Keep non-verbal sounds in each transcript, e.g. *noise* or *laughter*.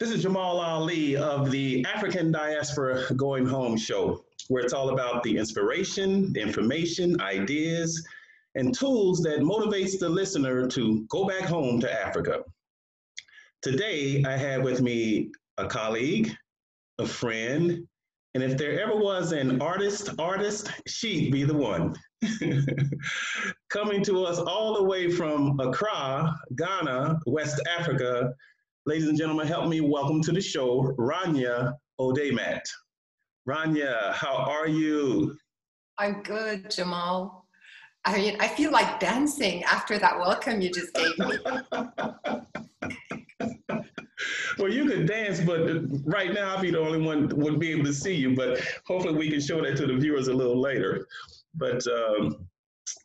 This is Jamal Ali of the African Diaspora Going Home Show, where it's all about the inspiration, the information, ideas, and tools that motivates the listener to go back home to Africa. Today, I have with me a colleague, a friend, and if there ever was an artist, artist, she'd be the one. *laughs* Coming to us all the way from Accra, Ghana, West Africa, Ladies and gentlemen, help me welcome to the show Rania Odemat. Rania, how are you? I'm good, Jamal. I mean, I feel like dancing after that welcome you just gave me. *laughs* well, you could dance, but right now I'll be the only one would be able to see you. But hopefully, we can show that to the viewers a little later. But um,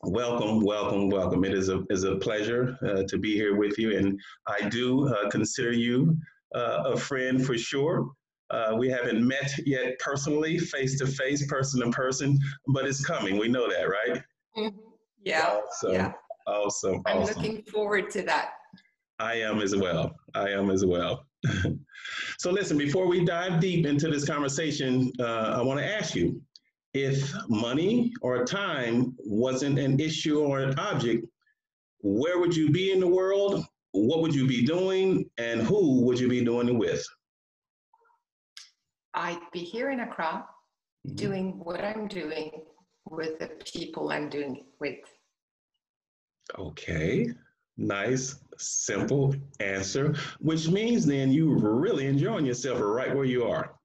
Welcome, welcome, welcome. It is a is a pleasure uh, to be here with you, and I do uh, consider you uh, a friend for sure. Uh, we haven't met yet personally, face to face, person to person, but it's coming. We know that, right? Mm-hmm. *laughs* Yeah. Awesome. Yeah. Awesome. I'm awesome. looking forward to that. I am as well. I am as well. *laughs* so, listen, before we dive deep into this conversation, uh, I want to ask you if money or time wasn't an issue or an object, where would you be in the world? What would you be doing? And who would you be doing it with? I'd be here in Accra mm-hmm. doing what I'm doing with the people I'm doing it with. Okay, nice, simple answer, which means then you're really enjoying yourself right where you are.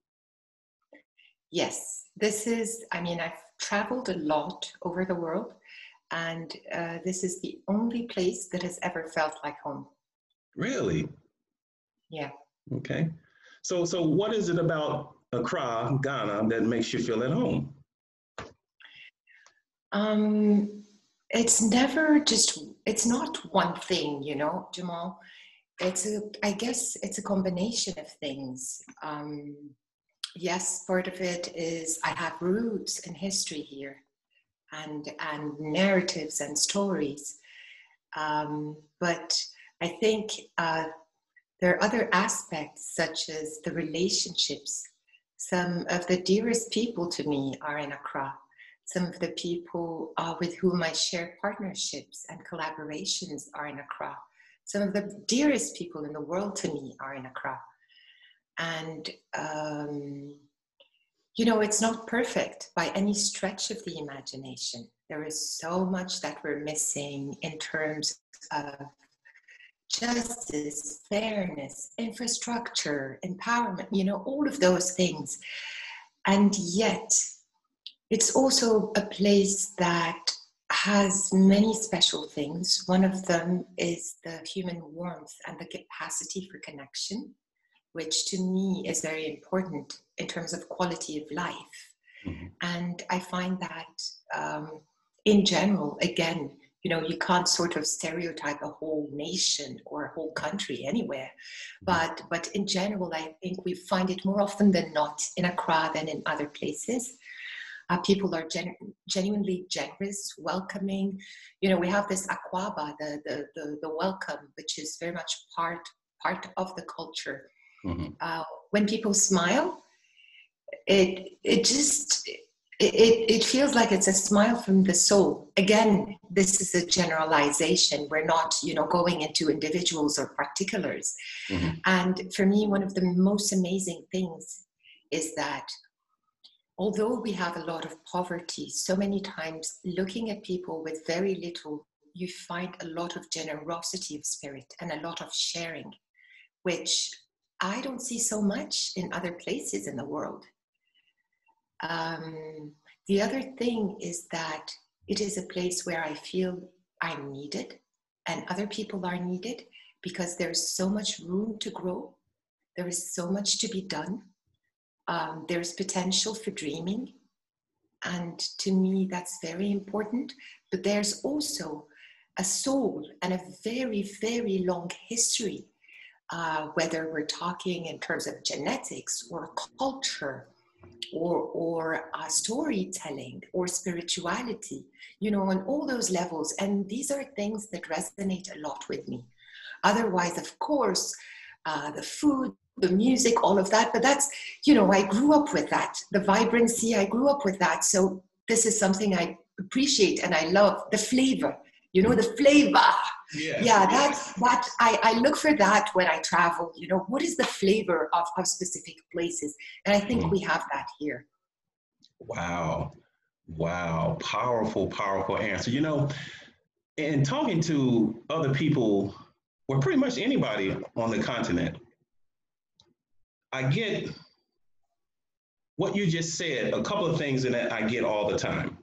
Yes, this is, I mean, I've traveled a lot over the world, and uh, this is the only place that has ever felt like home. Really? Yeah. Okay. So, so what is it about Accra, Ghana, that makes you feel at home? Um, it's never just. It's not one thing, you know, Jamal. It's a. I guess it's a combination of things. Um, yes, part of it is I have roots in history here and, and narratives and stories. Um, but I think uh, there are other aspects, such as the relationships. Some of the dearest people to me are in Accra. Some of the people uh, with whom I share partnerships and collaborations are in Accra. Some of the dearest people in the world to me are in Accra and um, you know it's not perfect by any stretch of the imagination. There is so much that we're missing in terms of justice fairness infrastructure empowerment you know all of those things. And yet it's also a place that has many special things. One of them is the human warmth and the capacity for connection which to me is very important in terms of quality of life. Mm-hmm. And I find that um, in general, again, you know, you can't sort of stereotype a whole nation or a whole country anywhere, mm-hmm. but but in general, I think we find it more often than not in Accra than in other places. Uh, people are gen- genuinely generous, welcoming. You know, we have this Akwaaba, the, the the the welcome, which is very much part part of the culture Mm-hmm. Uh, when people smile, it it just it, it feels like it's a smile from the soul. Again, this is a generalization. We're not, you know, going into individuals or particulars. Mm-hmm. And for me, one of the most amazing things is that although we have a lot of poverty, so many times looking at people with very little, you find a lot of generosity of spirit and a lot of sharing, which I don't see so much in other places in the world. Um, the other thing is that it is a place where I feel I'm needed and other people are needed because there's so much room to grow. There is so much to be done. Um, there's potential for dreaming. And to me, that's very important. But there's also a soul and a very, very long history uh, whether we're talking in terms of genetics or culture or, or uh, storytelling or spirituality, you know, on all those levels. And these are things that resonate a lot with me. Otherwise, of course, uh, the food, the music, all of that. But that's, you know, I grew up with that. The vibrancy, I grew up with that. So this is something I appreciate and I love the flavor. You know, the flavor. Yeah, yeah that's that I, I look for that when I travel. You know, what is the flavor of, of specific places? And I think mm. we have that here. Wow. Wow. Powerful, powerful answer. You know, in talking to other people, or pretty much anybody on the continent, I get what you just said, a couple of things that I get all the time.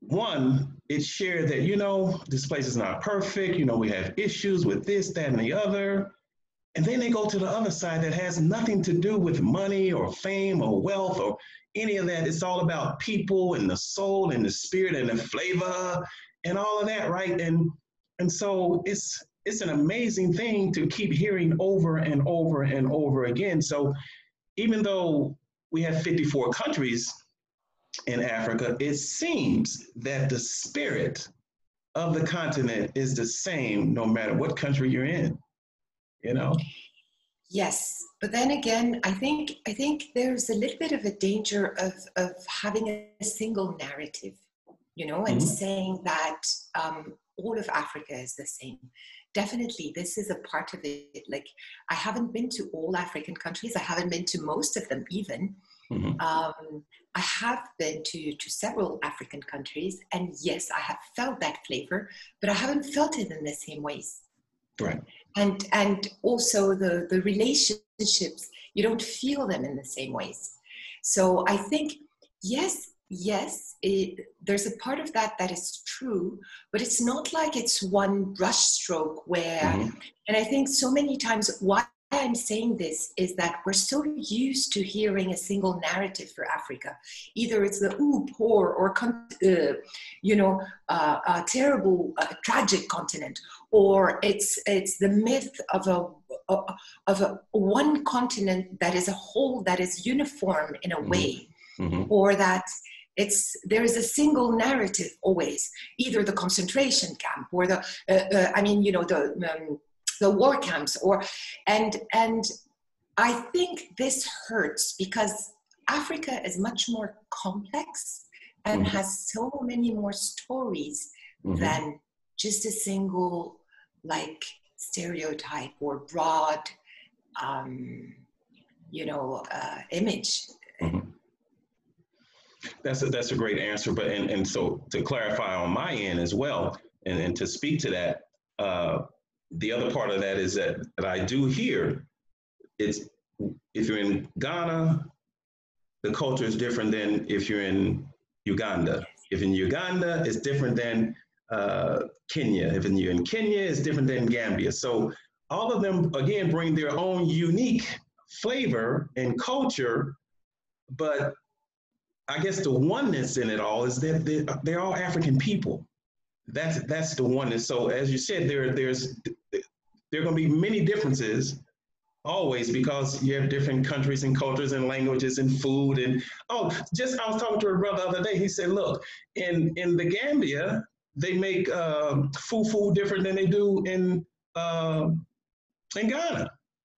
One, it's shared that, you know, this place is not perfect. You know, we have issues with this, that, and the other. And then they go to the other side that has nothing to do with money or fame or wealth or any of that. It's all about people and the soul and the spirit and the flavor and all of that, right? And and so it's it's an amazing thing to keep hearing over and over and over again. So even though we have 54 countries in Africa, it seems that the spirit of the continent is the same no matter what country you're in. You know? Yes, but then again, I think I think there's a little bit of a danger of of having a single narrative, you know, and mm-hmm. saying that um, all of Africa is the same. Definitely, this is a part of it. Like, I haven't been to all African countries. I haven't been to most of them, even. Mm-hmm. Um, I have been to, to several African countries, and yes, I have felt that flavor, but I haven't felt it in the same ways. Right. And and also the the relationships, you don't feel them in the same ways. So I think yes, yes, it, there's a part of that that is true, but it's not like it's one brushstroke where, mm-hmm. and I think so many times why I'm saying this is that we're so used to hearing a single narrative for Africa. Either it's the ooh, poor, or uh, you know, uh, a terrible, uh, tragic continent, or it's it's the myth of a of a one continent that is a whole that is uniform in a mm-hmm. way, mm-hmm. or that it's there is a single narrative always, either the concentration camp or the uh, uh, I mean, you know, the um, the war camps or and and i think this hurts because africa is much more complex and mm-hmm. has so many more stories mm-hmm. than just a single like stereotype or broad um, you know uh, image mm-hmm. that's a, that's a great answer but and, and so to clarify on my end as well and, and to speak to that uh, the other part of that is that, that I do hear it's if you're in Ghana, the culture is different than if you're in Uganda. If in Uganda, it's different than uh, Kenya. If you're in Kenya, it's different than Gambia. So all of them again bring their own unique flavor and culture, but I guess the oneness in it all is that they're, they're all African people. That's that's the oneness. So, as you said, there there's there are going to be many differences always because you have different countries and cultures and languages and food and oh just i was talking to a brother the other day he said look in in the gambia they make uh, fufu different than they do in uh, in ghana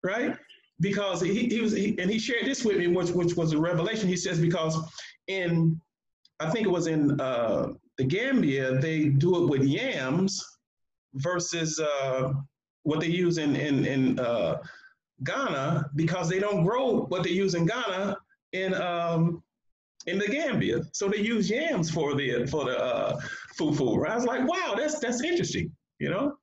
right? Because he, he was he, and he shared this with me which, which was a revelation. He says because in i think it was in uh, the Gambia, they do it with yams versus uh, what they use in in, in uh, Ghana because they don't grow what they use in Ghana in um, in the Gambia. So they use yams for the for the uh, fufu. I was like, wow, that's that's interesting. You know.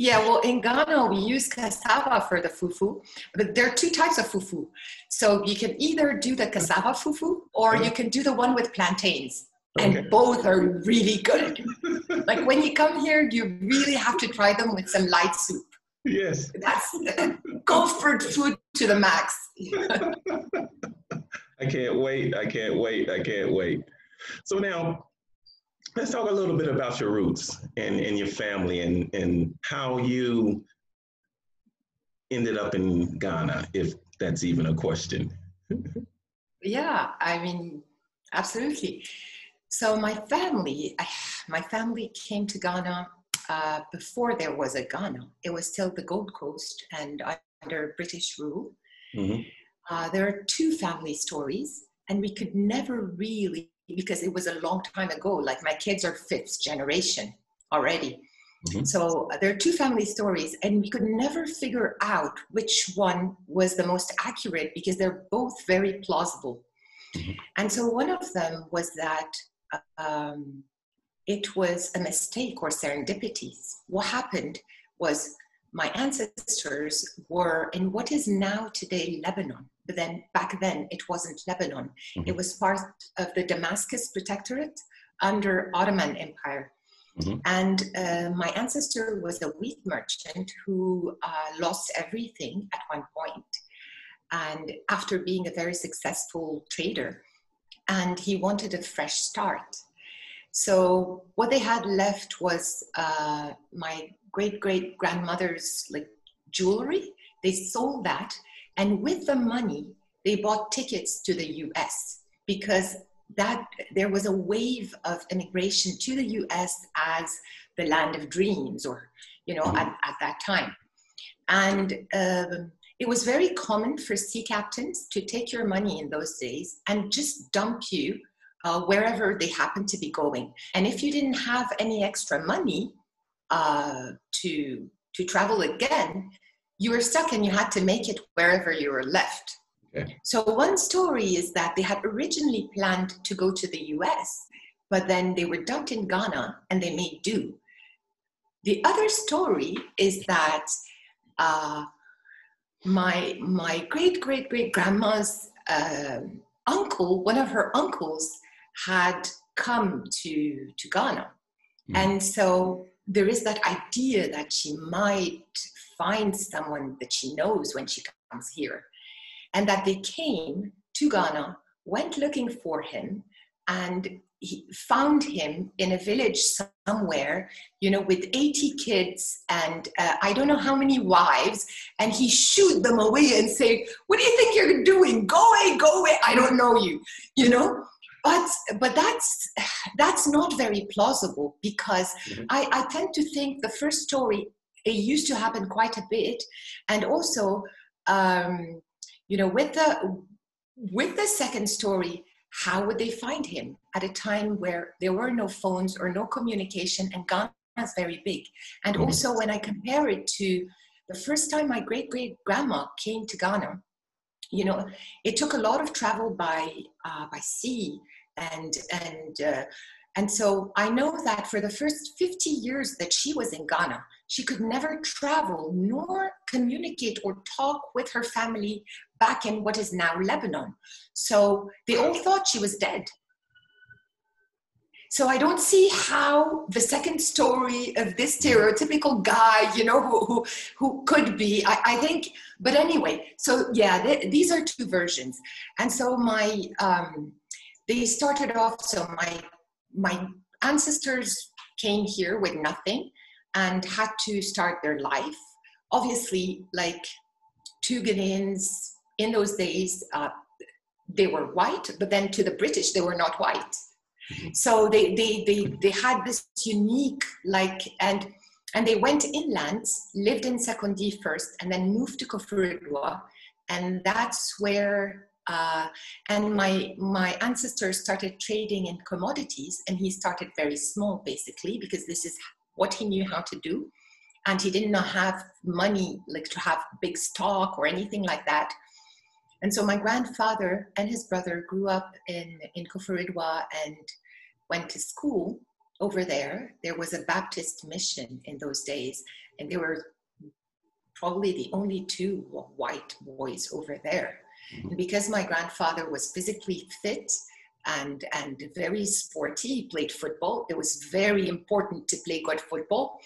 Yeah, well, in Ghana, we use cassava for the fufu, but there are two types of fufu. So you can either do the cassava fufu or you can do the one with plantains and okay. both are really good. *laughs* like when you come here, you really have to try them with some light soup. Yes. That's *laughs* comfort food to the max. *laughs* I can't wait. I can't wait. I can't wait. So now let's talk a little bit about your roots and, and your family and, and how you ended up in Ghana, if that's even a question. yeah, I mean, absolutely. So my family, my family came to Ghana uh, before there was a Ghana. It was still the Gold Coast, and under British rule. Mm-hmm. Uh, there are two family stories, and we could never really, because it was a long time ago, like my kids are fifth generation already. Mm-hmm. So uh, there are two family stories, and we could never figure out which one was the most accurate because they're both very plausible. Mm-hmm. And so one of them was that um, it was a mistake or serendipities. What happened was my ancestors were in what is now today Lebanon, but then back then it wasn't Lebanon. Mm-hmm. It was part of the Damascus Protectorate under Ottoman Empire. Mm-hmm. And uh, my ancestor was a wheat merchant who uh, lost everything at one point. And after being a very successful trader, and he wanted a fresh start. So what they had left was uh, my great great grandmother's like jewelry. They sold that, and with the money, they bought tickets to the U.S. because that there was a wave of immigration to the US as the land of dreams, or you know, at, at that time. And um, it was very common for sea captains to take your money in those days and just dump you uh, wherever they happened to be going. And if you didn't have any extra money uh, to to travel again, you were stuck and you had to make it wherever you were left. Okay. So one story is that they had originally planned to go to the US, but then they were dumped in Ghana and they made do. The other story is that uh, my my great great great grandma's uh, uncle, one of her uncles, had come to to Ghana, mm. and so there is that idea that she might find someone that she knows when she comes here and that they came to Ghana, went looking for him, and he found him in a village somewhere, you know, with 80 kids and uh, I don't know how many wives, and he shooed them away and said, "What do you think you're doing? Go away, go away! I don't know you," you know. But but that's that's not very plausible because mm-hmm. I, I tend to think the first story it used to happen quite a bit, and also. Um, you know with the with the second story how would they find him at a time where there were no phones or no communication and ghana is very big and mm-hmm. also when i compare it to the first time my great great grandma came to ghana you know it took a lot of travel by uh, by sea and and uh, and so I know that for the first 50 years that she was in Ghana, she could never travel nor communicate or talk with her family back in what is now Lebanon. So they all thought she was dead. So I don't see how the second story of this stereotypical guy, you know, who who, who could be. I, I think, but anyway. So yeah, th- these are two versions, and so my um, they started off. So my my ancestors came here with nothing and had to start their life. Obviously, like two Ghanaians in those days, uh, they were white, but then to the British, they were not white. So they, they, they, they had this unique, like, and, and they went inland, lived in Sekondi first, and then moved to Koforidua. And that's where uh, and my my ancestors started trading in commodities, and he started very small, basically, because this is what he knew how to do, and he did not have money like to have big stock or anything like that. And so my grandfather and his brother grew up in in Koforidua and went to school over there. There was a Baptist mission in those days, and they were probably the only two white boys over there. Mm-hmm. And because my grandfather was physically fit and, and very sporty, he played football. It was very important to play good football.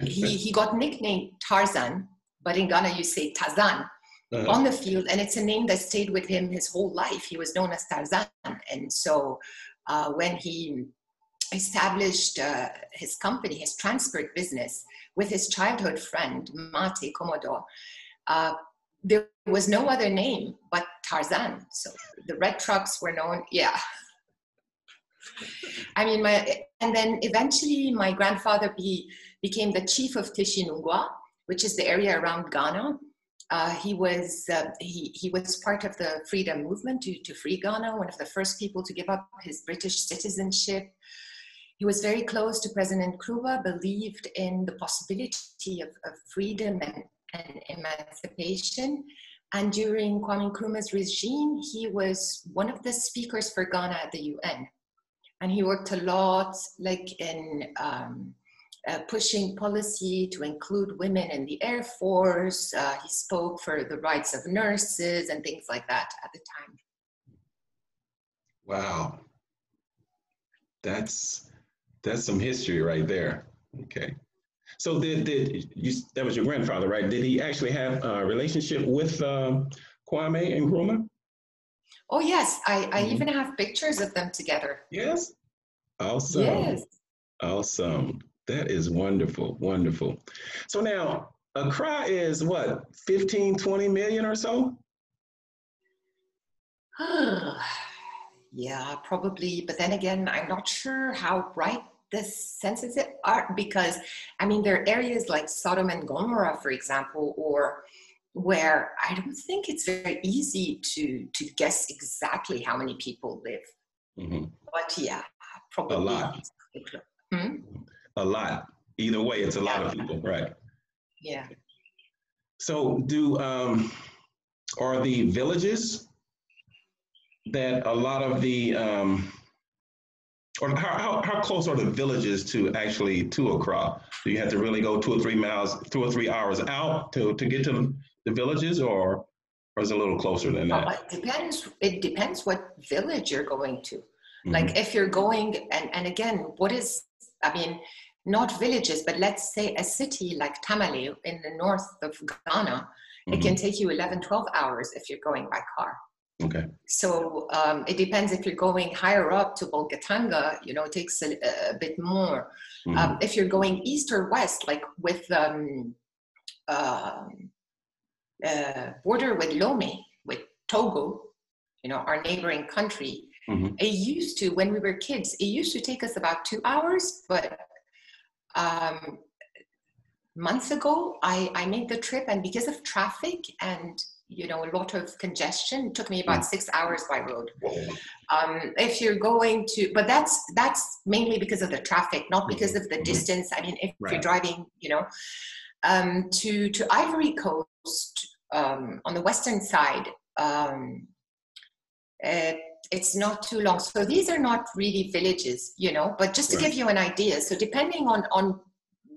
He, *laughs* he got nicknamed Tarzan, but in Ghana you say Tazan. Uh-huh. on the field, and it's a name that stayed with him his whole life. He was known as Tarzan, and so uh, when he established uh, his company, his transport business, with his childhood friend Mate Commodore, uh, there was no other name but Tarzan. So the red trucks were known, yeah. I mean, my, and then eventually my grandfather be, became the chief of Tishinungwa, which is the area around Ghana. Uh, he was uh, he, he was part of the freedom movement to, to free Ghana, one of the first people to give up his British citizenship. He was very close to President Nkrumah, believed in the possibility of, of freedom and, and emancipation. And during Kwame Nkrumah's regime, he was one of the speakers for Ghana at the UN. And he worked a lot, like in um, uh, pushing policy to include women in the Air Force. Uh, he spoke for the rights of nurses and things like that at the time. Wow. That's that's some history right there. Okay. So did, did you, that was your grandfather, right? Did he actually have a relationship with um, Kwame and Nkrumah? Oh yes, I, I mm-hmm. even have pictures of them together. Yes. Awesome. Yes. Awesome. That is wonderful, wonderful. So now Accra is what, 15, 20 million or so? *sighs* yeah, probably. But then again, I'm not sure how right the census are because, I mean, there are areas like Sodom and Gomorrah, for example, or where I don't think it's very easy to to guess exactly how many people live. Mm-hmm. But yeah, probably a lot. Hmm? A lot. Either way, it's a lot of people, right? Yeah. So, do um, are the villages that a lot of the um, or how, how, how close are the villages to actually to Accra? Do you have to really go two or three miles, two or three hours out to, to get to the villages, or or is it a little closer than that? Well, it depends. It depends what village you're going to. Mm-hmm. Like if you're going, and and again, what is? I mean, not villages, but let's say a city like Tamale in the north of Ghana, mm-hmm. it can take you 11, 12 hours if you're going by car. Okay. So um, it depends if you're going higher up to Bolgatanga, you know, it takes a, a bit more. Mm-hmm. Um, if you're going east or west, like with um, uh, uh, border with Lomé, with Togo, you know, our neighboring country, mm-hmm. it used to, when we were kids, it used to take us about two hours, but um, months ago, I, I made the trip, and because of traffic and you know a lot of congestion, it took me about mm. six hours by road. Um, if you're going to, but that's that's mainly because of the traffic, not because mm-hmm. of the mm-hmm. distance. I mean, if right. you're driving, you know, um, to to Ivory Coast um, on the western side. Um, uh, it's not too long. So these are not really villages, you know, but just to right. give you an idea. So depending on, on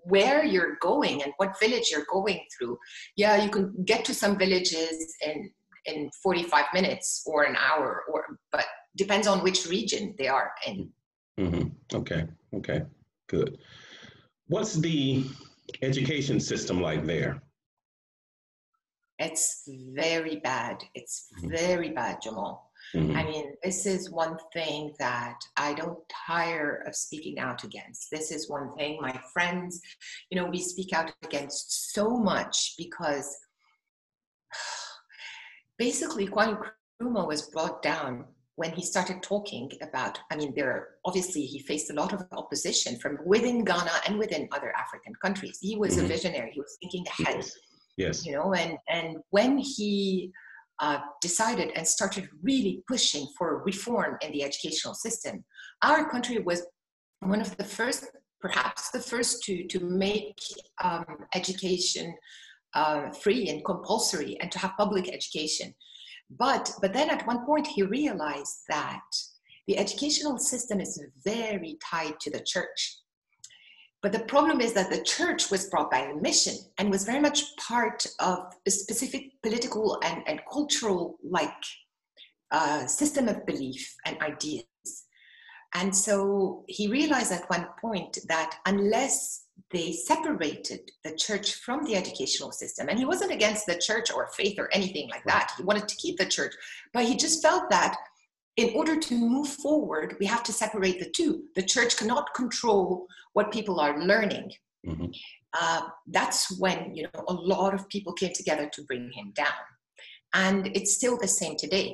where you're going and what village you're going through, yeah, you can get to some villages in, in 45 minutes or an hour, or but depends on which region they are in. Mm-hmm. Okay, okay, good. What's the education system like there? It's very bad. It's mm-hmm. very bad, Jamal. Mm-hmm. I mean, this is one thing that I don't tire of speaking out against. This is one thing my friends, you know, we speak out against so much because *sighs* basically Kwame Nkrumah was brought down when he started talking about, I mean, there obviously he faced a lot of opposition from within Ghana and within other African countries. He was mm-hmm. a visionary. He was thinking ahead. Yes. yes. You know, and and when he uh, decided and started really pushing for reform in the educational system. Our country was one of the first, perhaps the first to, to make um, education uh, free and compulsory and to have public education. But, but then at one point he realized that the educational system is very tied to the church. But the problem is that the church was brought by a mission and was very much part of a specific political and, and cultural like uh, system of belief and ideas. And so he realized at one point that unless they separated the church from the educational system, and he wasn't against the church or faith or anything like that, he wanted to keep the church, but he just felt that in order to move forward, we have to separate the two. The church cannot control what people are learning. Mm-hmm. Uh, that's when you know a lot of people came together to bring him down, and it's still the same today.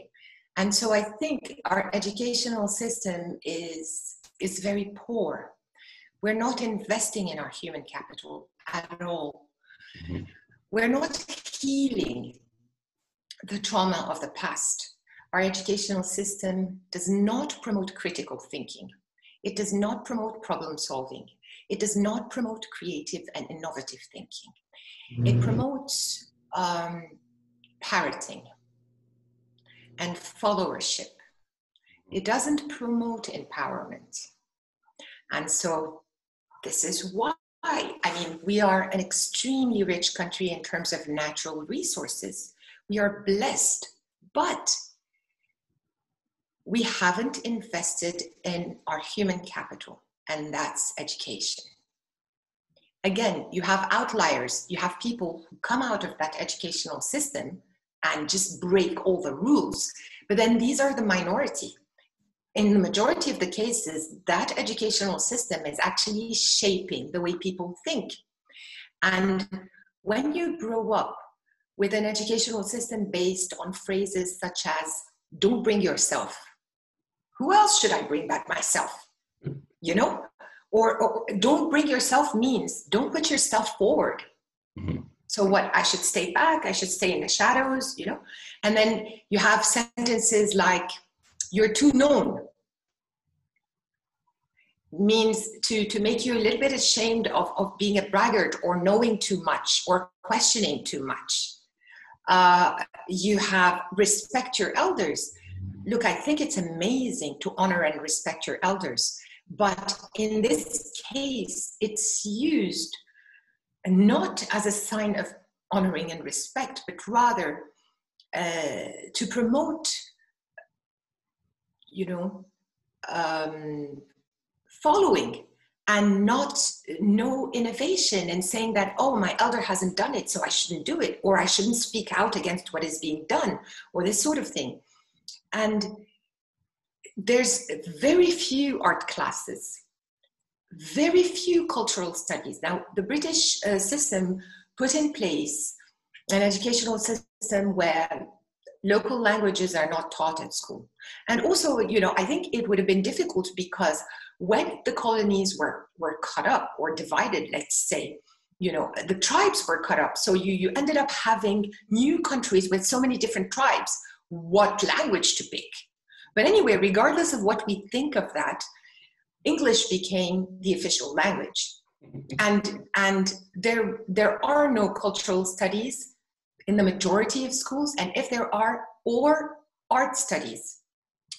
And so I think our educational system is is very poor. We're not investing in our human capital at all. Mm-hmm. We're not healing the trauma of the past. Our educational system does not promote critical thinking. It does not promote problem solving. It does not promote creative and innovative thinking. Mm. It promotes um, parroting and followership. It doesn't promote empowerment. And so this is why, I mean, we are an extremely rich country in terms of natural resources. We are blessed, but we haven't invested in our human capital, and that's education. Again, you have outliers, you have people who come out of that educational system and just break all the rules, but then these are the minority in the majority of the cases, that educational system is actually shaping the way people think. And when you grow up with an educational system based on phrases such as, don't bring yourself, who else should I bring back myself? You know? Or, or don't bring yourself means don't put yourself forward. Mm-hmm. So, what I should stay back, I should stay in the shadows, you know? And then you have sentences like, you're too known means to to make you a little bit ashamed of, of being a braggart or knowing too much or questioning too much uh, you have respect your elders look i think it's amazing to honor and respect your elders but in this case it's used not as a sign of honoring and respect but rather uh, to promote you know, um, following and not no innovation and saying that oh my elder hasn't done it so i shouldn't do it or i shouldn't speak out against what is being done or this sort of thing and there's very few art classes very few cultural studies now the british uh, system put in place an educational system where local languages are not taught at school. And also, you know, I think it would have been difficult because when the colonies were, were cut up or divided, let's say, you know, the tribes were cut up. So you, you ended up having new countries with so many different tribes. What language to pick? But anyway, regardless of what we think of that, English became the official language. And, and there, there are no cultural studies in the majority of schools, and if there are, or art studies.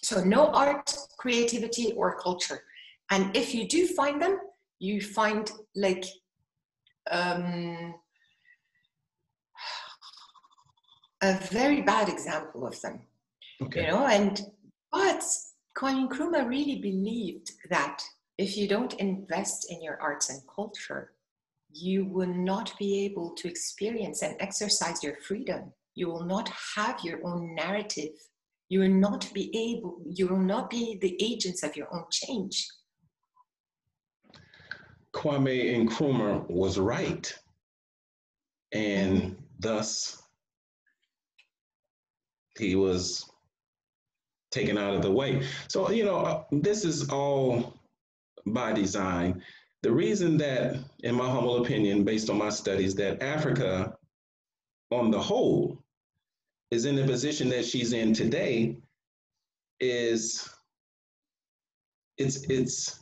So no art, creativity, or culture. And if you do find them, you find like um, a very bad example of them. Okay. You know, and but Kwame Nkrumah really believed that if you don't invest in your arts and culture, you will not be able to experience and exercise your freedom. You will not have your own narrative. You will not be able, you will not be the agents of your own change. Kwame Nkrumah was right. And mm-hmm. thus, he was taken out of the way. So, you know, uh, this is all by design. The reason that, in my humble opinion, based on my studies, that Africa on the whole is in the position that she's in today is it's it's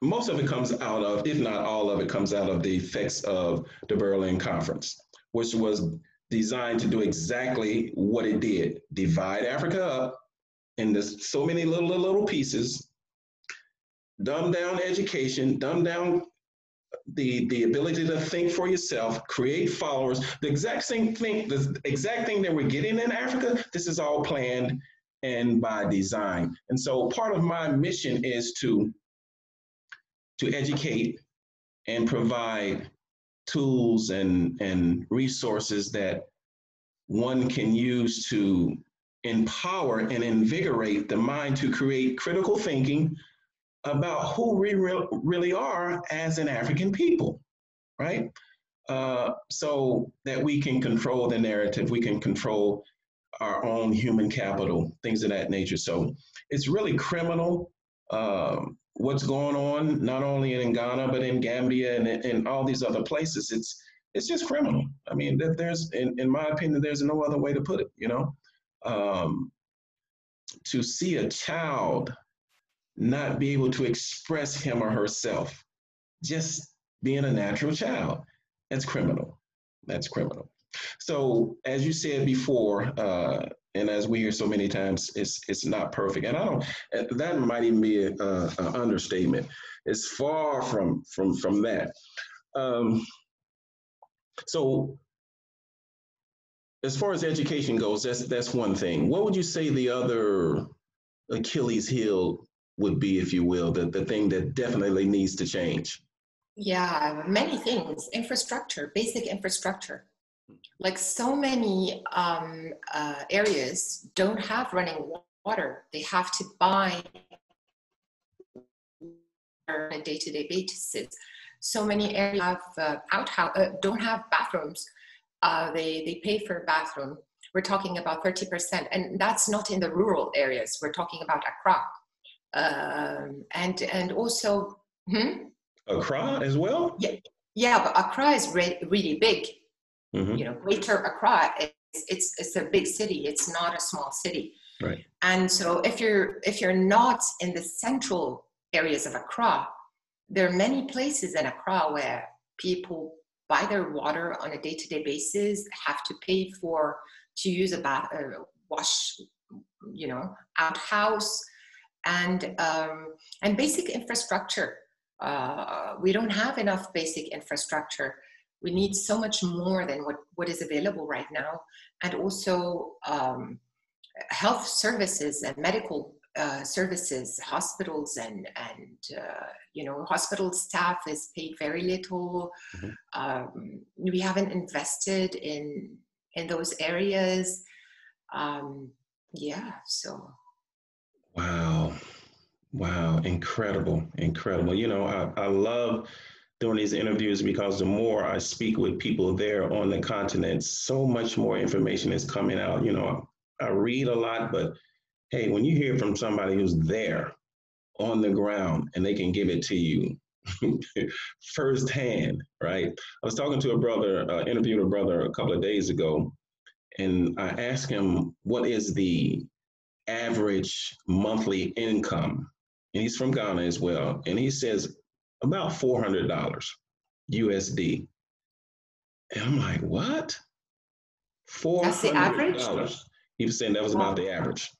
most of it comes out of, if not all of it comes out of the effects of the Berlin Conference, which was designed to do exactly what it did divide Africa up into so many little, little, little pieces dumb down education, dumb down the, the ability to think for yourself, create followers. The exact same thing, the exact thing that we're getting in Africa, this is all planned and by design. And so part of my mission is to, to educate and provide tools and, and resources that one can use to empower and invigorate the mind to create critical thinking, about who we re- really are as an African people, right? Uh, so that we can control the narrative, we can control our own human capital, things of that nature. So it's really criminal um, what's going on, not only in Ghana, but in Gambia and in all these other places. It's it's just criminal. I mean, there's, in, in my opinion, there's no other way to put it, you know? Um, to see a child not be able to express him or herself, just being a natural child, that's criminal. That's criminal. So, as you said before, uh, and as we hear so many times, it's it's not perfect. And I don't. That might even be an understatement. It's far from from from that. Um, so, as far as education goes, that's that's one thing. What would you say the other Achilles heel would be, if you will, the, the thing that definitely needs to change? Yeah, many things. Infrastructure, basic infrastructure. Like so many um, uh, areas don't have running water. They have to buy on a day-to-day basis. So many areas have uh, outhouse, uh, don't have bathrooms. Uh, they, they pay for a bathroom. We're talking about 30%. And that's not in the rural areas. We're talking about Accra. Um, and, and also, hmm? Accra as well? Yeah, yeah but Accra is re- really big. Mm-hmm. You know, Greater Accra, it's, it's, it's a big city. It's not a small city. Right. And so if you're if you're not in the central areas of Accra, there are many places in Accra where people buy their water on a day-to-day basis, have to pay for to use a bath, uh, wash, you know, outhouse, and um, and basic infrastructure. Uh, we don't have enough basic infrastructure. We need so much more than what, what is available right now, and also um, health services and medical uh, services, hospitals, and and uh, you know, hospital staff is paid very little. Mm-hmm. Um, we haven't invested in in those areas. Um, yeah, so. Wow, wow, incredible, incredible. You know, I, I love doing these interviews because the more I speak with people there on the continent, so much more information is coming out. You know, I read a lot, but hey, when you hear from somebody who's there on the ground and they can give it to you *laughs* firsthand, right? I was talking to a brother, uh, interviewed a brother a couple of days ago, and I asked him, what is the average monthly income? And he's from Ghana as well. And he says about $400 USD. And I'm like, what? $400. That's the average? He was saying that was about the average.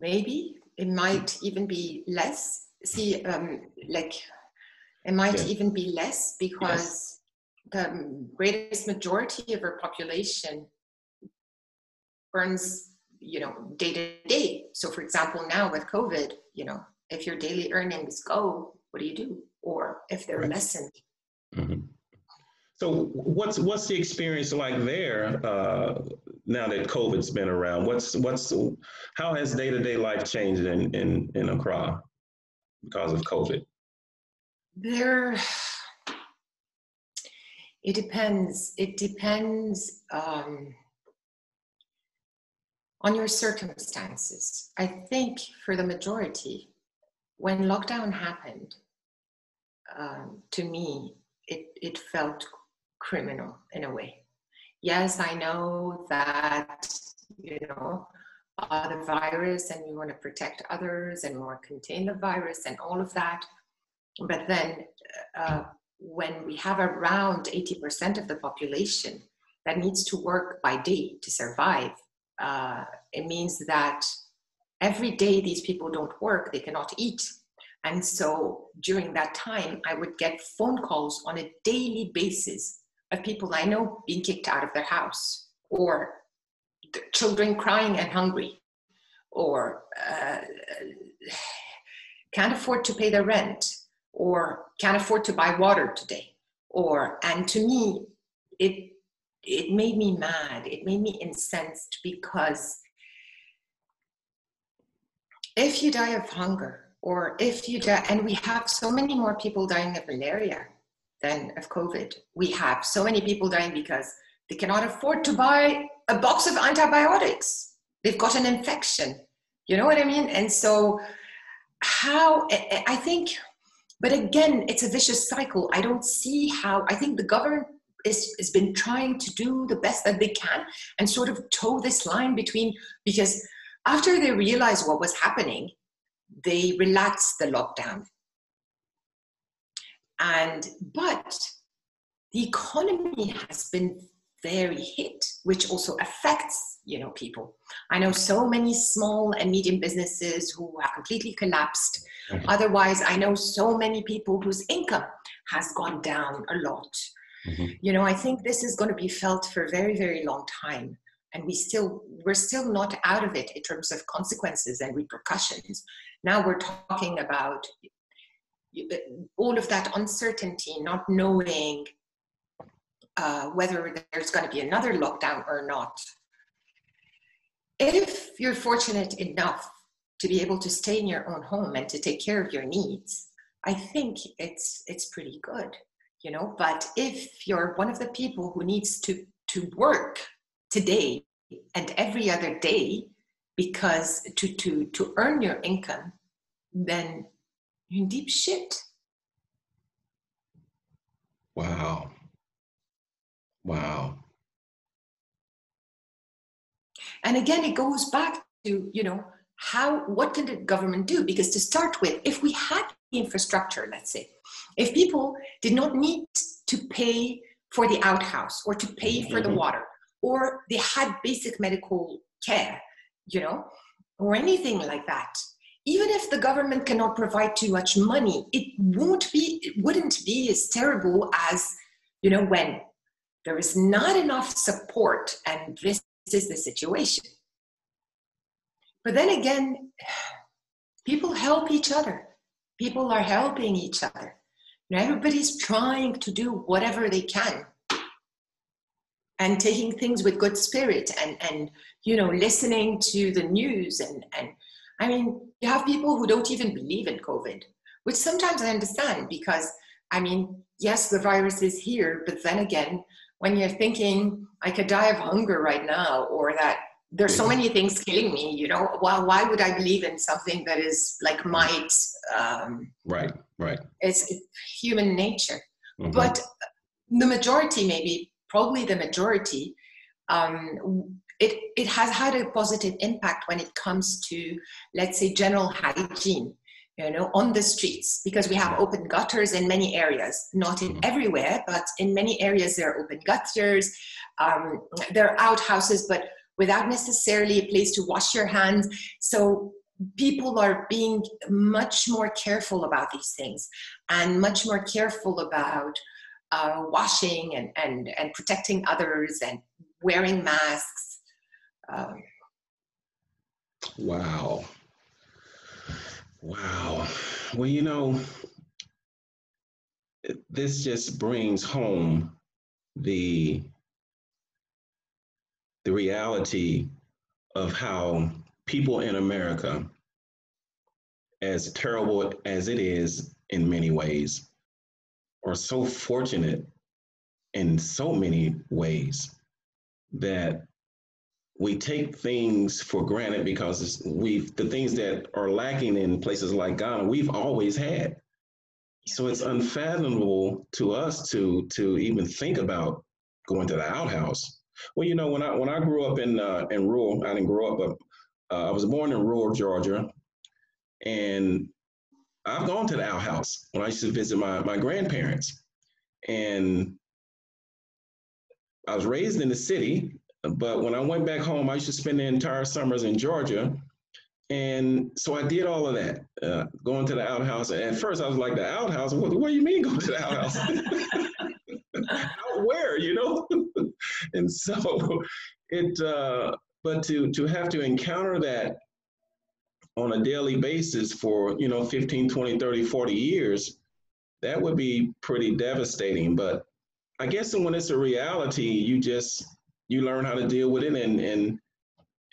maybe it might even be less see um, like it might yeah. even be less because yes. the greatest majority of our population earns you know day to day so for example now with covid you know if your daily earnings go what do you do or if they're right. lessened mm-hmm. So what's what's the experience like there uh, now that COVID's been around? What's what's how has day to day life changed in in in Accra because of COVID? There, it depends. It depends um, on your circumstances. I think for the majority, when lockdown happened, um, to me, it it felt criminal in a way. Yes, I know that, you know, uh, the virus and we want to protect others and we want to contain the virus and all of that. But then uh, when we have around 80% of the population that needs to work by day to survive, uh, it means that every day these people don't work, they cannot eat. And so during that time, I would get phone calls on a daily basis of people I know being kicked out of their house, or children crying and hungry, or uh, can't afford to pay their rent, or can't afford to buy water today, or and to me, it it made me mad. It made me incensed because if you die of hunger, or if you die, and we have so many more people dying of malaria than of COVID. We have so many people dying because they cannot afford to buy a box of antibiotics. They've got an infection. You know what I mean? And so, how I think but again, it's a vicious cycle. I don't see how, I think the government is, has been trying to do the best that they can and sort of toe this line between, because after they realized what was happening, they relaxed the lockdown. And, but the economy has been very hit, which also affects you know people. I know so many small and medium businesses who have completely collapsed. Mm-hmm. Otherwise, I know so many people whose income has gone down a lot. Mm-hmm. You know, I think this is going to be felt for a very, very long time. And we still we're still not out of it in terms of consequences and repercussions. Now we're talking about all of that uncertainty, not knowing uh, whether there's going to be another lockdown or not. If you're fortunate enough to be able to stay in your own home and to take care of your needs, I think it's it's pretty good, you know. But if you're one of the people who needs to to work today and every other day because to to to earn your income, then you're in deep shit. Wow. Wow. And again, it goes back to, you know, how, what can the government do? Because to start with, if we had infrastructure, let's say, if people did not need to pay for the outhouse or to pay for the mm-hmm. water, or they had basic medical care, you know, or anything like that, even if the government cannot provide too much money, it won't be, it wouldn't be as terrible as, you know, when there is not enough support, and this is the situation. But then again, *sighs* people help each other. People are helping each other. Everybody's trying to do whatever they can and taking things with good spirit and, and you know, listening to the news. And, and I mean, you have people who don't even believe in COVID, which sometimes I understand because, I mean, yes, the virus is here, but then again, when you're thinking I could die of hunger right now, or that there's so many things killing me, you know, why, why would I believe in something that is like might? Um, right, right. It's, it's human nature. Mm-hmm. But the majority, maybe, probably the majority, um, it, it has had a positive impact when it comes to, let's say, general hygiene you know, on the streets because we have open gutters in many areas, not in mm-hmm. everywhere, but in many areas there are open gutters, um, there are outhouses, but without necessarily a place to wash your hands. So people are being much more careful about these things and much more careful about uh, washing and, and, and protecting others and wearing masks. Um, wow. Wow. Well, you know, this just brings home the the reality of how people in America, as terrible as it is in many ways, are so fortunate in so many ways that we take things for granted because we've the things that are lacking in places like Ghana, we've always had. So it's unfathomable to us to to even think about going to the outhouse. Well, you know, when I when I grew up in uh, in rural, I didn't grow up, but uh, I was born in rural Georgia, and I've gone to the outhouse when I used to visit my my grandparents, and I was raised in the city, but when I went back home, I used to spend the entire summers in Georgia. And so I did all of that, uh, going to the outhouse. And at first, I was like, the outhouse? What, what do you mean go to the outhouse? Out *laughs* where, you know? *laughs* and so it, uh, but to, to have to encounter that on a daily basis for, you know, 15, 20, 30, 40 years, that would be pretty devastating. But I guess when it's a reality, you just you learn how to deal with it and and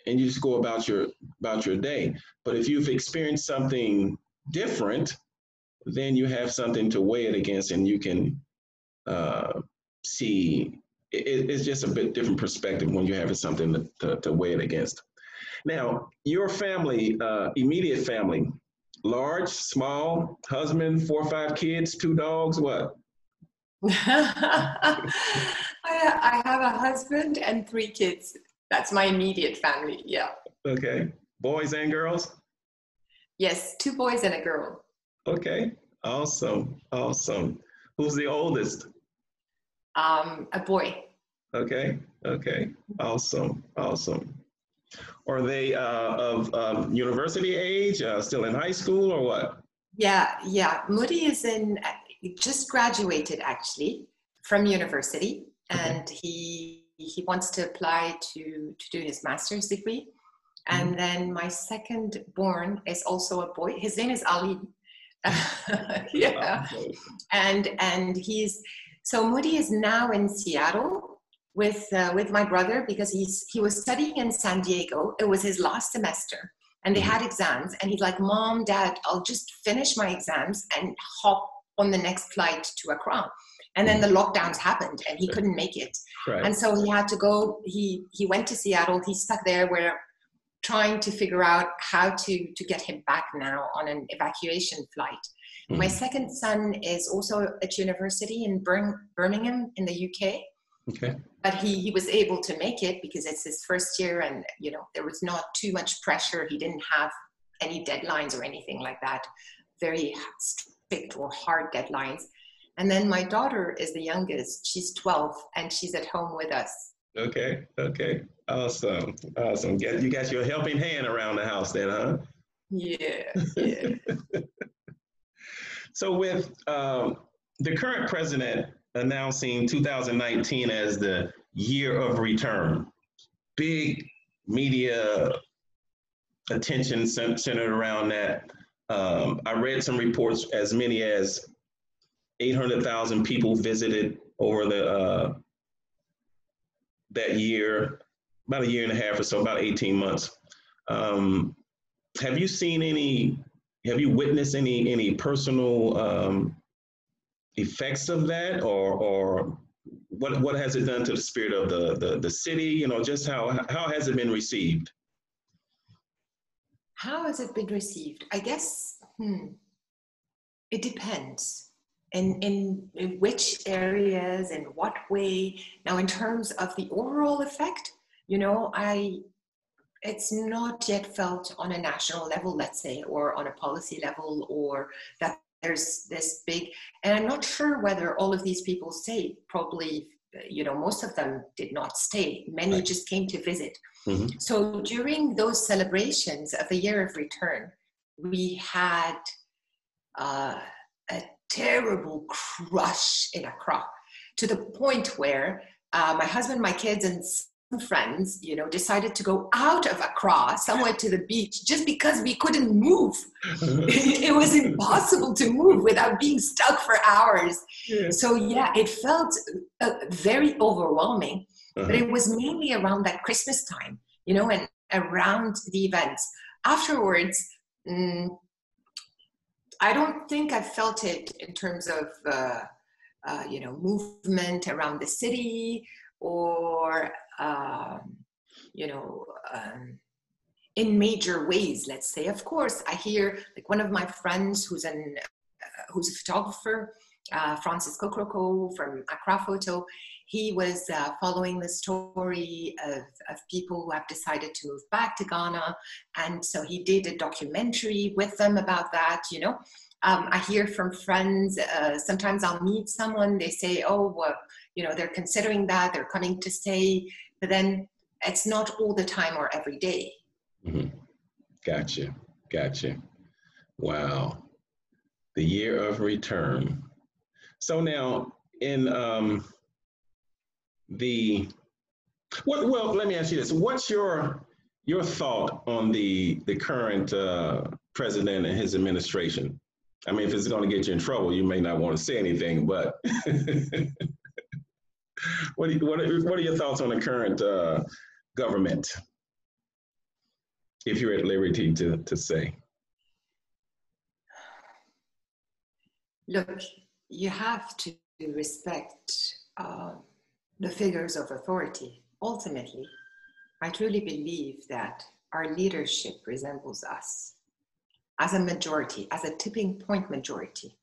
and you just go about your about your day. But if you've experienced something different, then you have something to weigh it against, and you can uh, see it, it's just a bit different perspective when you have something to, to, to weigh it against. Now, your family, uh, immediate family, large, small, husband, four or five kids, two dogs, what? *laughs* I, I have a husband and three kids. That's my immediate family. Yeah. Okay. Boys and girls? Yes, two boys and a girl. Okay. Awesome. Awesome. Who's the oldest? Um, a boy. Okay. Okay. Awesome. Awesome. Are they uh, of university age, uh, still in high school, or what? Yeah, yeah. Moody is in, just graduated actually from university, and okay. he he wants to apply to to do his master's degree. And mm-hmm. then my second born is also a boy. His name is Ali. *laughs* yeah, and and he's so Moody is now in Seattle with uh, with my brother because he's he was studying in San Diego. It was his last semester, and they mm-hmm. had exams. And he's like, "Mom, Dad, I'll just finish my exams and hop on the next flight to Accra." And then the mm-hmm. lockdowns happened, and he couldn't make it. Right. And so he had to go. He he went to Seattle. He's stuck there. We're trying to figure out how to to get him back now on an evacuation flight. Mm-hmm. My second son is also at university in Birmingham in the UK. Okay. But he, he was able to make it because it's his first year and you know there was not too much pressure. He didn't have any deadlines or anything like that. Very strict or hard deadlines. And then my daughter is the youngest. She's 12 and she's at home with us. Okay. Okay. Awesome. Awesome. You got your helping hand around the house then huh? Yeah yeah *laughs* so with um, the current president announcing 2019 as the year of return. Big media attention centered around that. Um, I read some reports as many as 800,000 people visited over the uh, that year, about a year and a half or so, about 18 months. Um, have you seen any? Have you witnessed any any personal um, effects of that, or or what what has it done to the spirit of the the, the city? You know, just how how has it been received? How has it been received? I guess hmm, it depends. In, in, in which areas in what way now in terms of the overall effect you know i it's not yet felt on a national level let's say or on a policy level or that there's this big and i'm not sure whether all of these people stayed probably you know most of them did not stay many right. just came to visit mm-hmm. so during those celebrations of the year of return we had uh, a terrible crush in accra to the point where uh, my husband my kids and friends, you know, decided to go out of Accra, somewhere to the beach, just because we couldn't move. *laughs* it was impossible to move without being stuck for hours. Yeah. So yeah, it felt uh, very overwhelming. Uh-huh. But it was mainly around that Christmas time, you know, and around the events. Afterwards, mm, I don't think I felt it in terms of, uh, uh, you know, movement around the city or um, you know, um, in major ways, let's say. Of course, I hear like one of my friends who's an uh, who's a photographer, uh, Francis Kokoroko from Accra Photo. He was uh, following the story of, of people who have decided to move back to Ghana, and so he did a documentary with them about that. You know, um, I hear from friends. Uh, sometimes I'll meet someone. They say, "Oh, well, you know, they're considering that. They're coming to stay." but then it's not all the time or every day. Mm-hmm. Gotcha. Gotcha. Wow. The year of return. So now in um, the what well let me ask you this. What's your your thought on the the current uh, president and his administration? I mean, if it's going to get you in trouble, you may not want to say anything, but *laughs* what, you, what, are, what are your thoughts on the current uh, government, if you're at liberty to, to say? Look, you have to respect uh, the figures of authority. Ultimately, I truly believe that our leadership resembles us. as a majority, as a tipping point majority,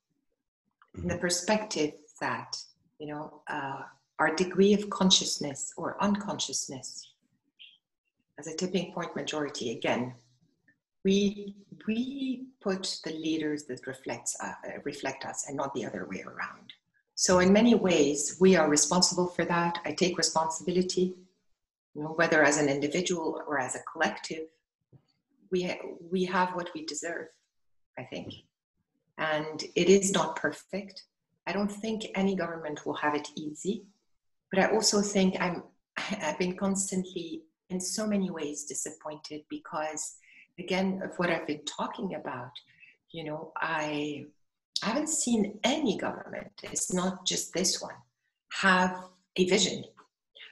in the mm-hmm. perspective that, you know, uh, our degree of consciousness or unconsciousness as a tipping point majority, again, we we put the leaders that reflects uh, reflect us and not the other way around. So in many ways, we are responsible for that. I take responsibility, you know, whether as an individual or as a collective. We ha- we have what we deserve, I think, and it is not perfect. I don't think any government will have it easy, but I also think I'm *laughs* I've been constantly in so many ways disappointed because again of what I've been talking about, you know, I haven't seen any government, it's not just this one, have a vision,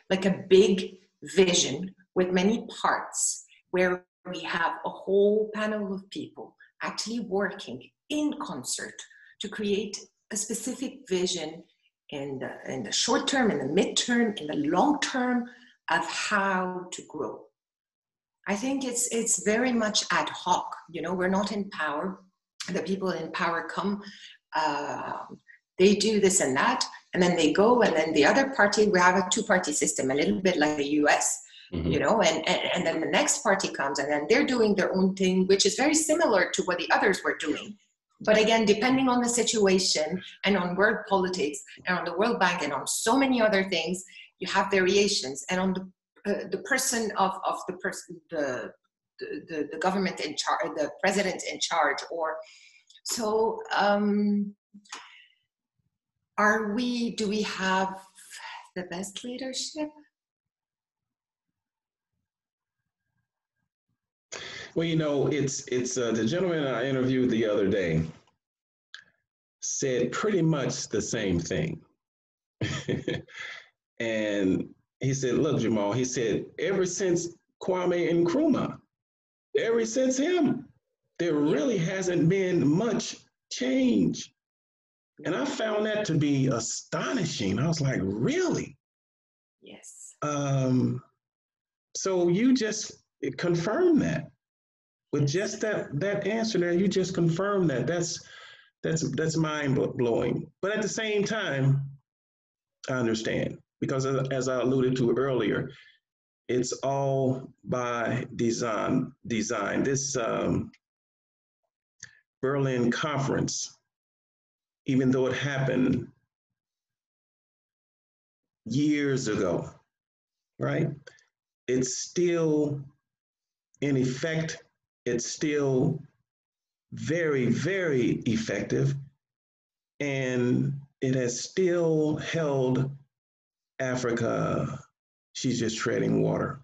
like a big vision with many parts where we have a whole panel of people actually working in concert to create a specific vision in the, in the short term, in the midterm, in the long term of how to grow. I think it's it's very much ad hoc. You know, we're not in power. The people in power come, uh, they do this and that, and then they go, and then the other party. We have a two-party system, a little bit like the U.S. Mm-hmm. You know, and, and and then the next party comes, and then they're doing their own thing, which is very similar to what the others were doing. But again, depending on the situation and on world politics and on the World Bank and on so many other things, you have variations. And on the uh, the person of, of the person the, the the government in charge the president in charge or so um, are we do we have the best leadership well you know it's it's uh, the gentleman i interviewed the other day said pretty much the same thing *laughs* and he said, look, Jamal, he said, ever since Kwame and Nkrumah, ever since him, there really hasn't been much change. And I found that to be astonishing. I was like, really? Yes. Um, so you just confirm that with just that that answer now You just confirm that. That's that's that's mind blowing. But at the same time, I understand because as I alluded to earlier, it's all by design. Design. This um, Berlin conference, even though it happened years ago, right? It's still in effect. It's still very, very effective, and it has still held Africa, she's just treading water.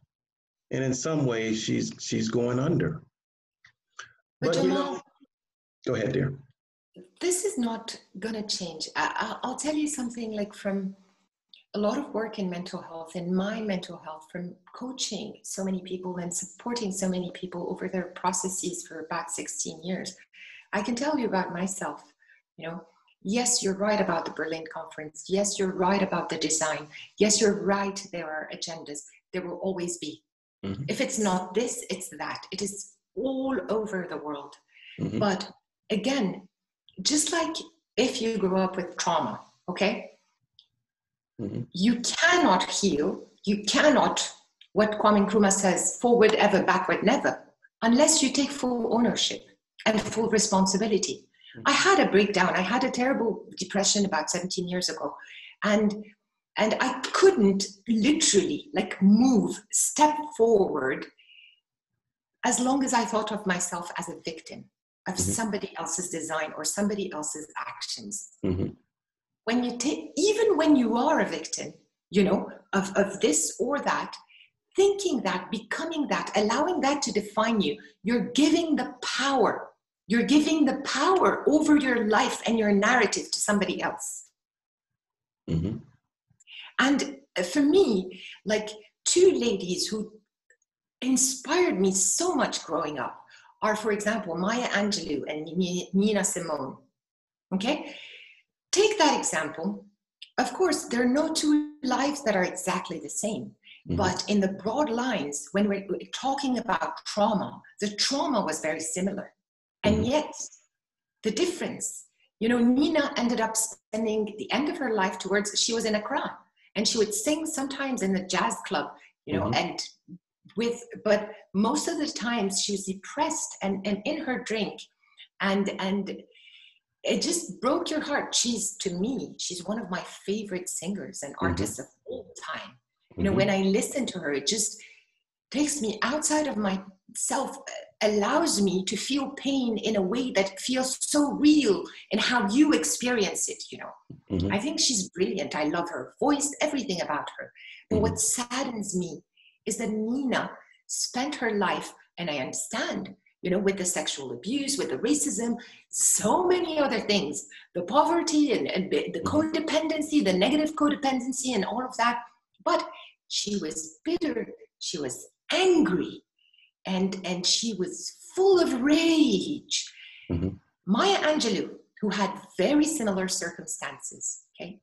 And in some ways, she's she's going under. But, but Jamal, you know, go ahead, dear. This is not going to change. I, I'll tell you something like from a lot of work in mental health, in my mental health, from coaching so many people and supporting so many people over their processes for about 16 years. I can tell you about myself. You know, yes, you're right about the Berlin conference. Yes, you're right about the design. Yes, you're right, there are agendas. There will always be. Mm-hmm. If it's not this, it's that. It is all over the world. Mm-hmm. But again, just like if you grew up with trauma, okay? Mm-hmm. You cannot heal, you cannot, what Kwame Nkrumah says, forward ever, backward never, unless you take full ownership and full responsibility. I had a breakdown. I had a terrible depression about 17 years ago. And and I couldn't literally like move, step forward as long as I thought of myself as a victim of mm-hmm. somebody else's design or somebody else's actions. Mm-hmm. When you take, even when you are a victim, you know, of, of this or that, thinking that, becoming that, allowing that to define you, you're giving the power you're giving the power over your life and your narrative to somebody else. Mm-hmm. And for me, like two ladies who inspired me so much growing up are, for example, Maya Angelou and Nina Simone. Okay? Take that example. Of course, there are no two lives that are exactly the same. Mm-hmm. But in the broad lines, when we're talking about trauma, the trauma was very similar And mm-hmm. yet, the difference, you know, Nina ended up spending the end of her life towards, she was in Accra and she would sing sometimes in the jazz club, you know, mm-hmm. and with, but most of the times she was depressed and, and in her drink. And, and it just broke your heart. She's, to me, she's one of my favorite singers and mm-hmm. artists mm-hmm. of all time. You know, mm-hmm. when I listen to her, it just takes me outside of myself allows me to feel pain in a way that feels so real in how you experience it you know mm-hmm. i think she's brilliant i love her voice everything about her but mm-hmm. what saddens me is that nina spent her life and i understand you know with the sexual abuse with the racism so many other things the poverty and, and the mm-hmm. codependency the negative codependency and all of that but she was bitter she was angry and and she was full of rage. Mm-hmm. Maya Angelou, who had very similar circumstances, okay,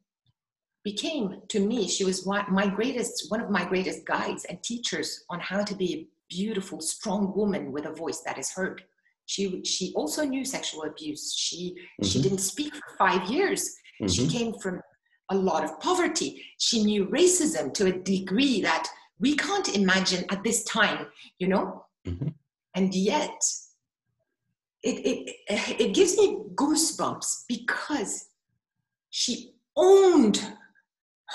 became to me she was one, my greatest one of my greatest guides and teachers on how to be beautiful, strong woman with a voice that is heard. She she also knew sexual abuse. She mm-hmm. she didn't speak for five years. Mm-hmm. She came from a lot of poverty. She knew racism to a degree that we can't imagine at this time, you know, Mm-hmm. And yet, it, it, it gives me goosebumps because she owned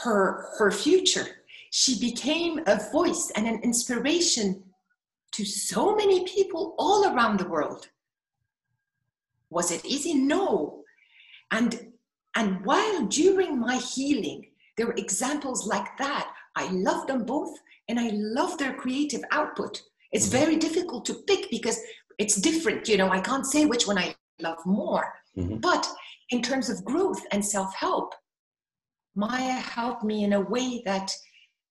her, her future. She became a voice and an inspiration to so many people all around the world. Was it easy? No. And, and while during my healing, there were examples like that, I love them both and I love their creative output. It's mm-hmm. very difficult to pick because it's different. You know, I can't say which one I love more. Mm-hmm. But in terms of growth and self help, Maya helped me in a way that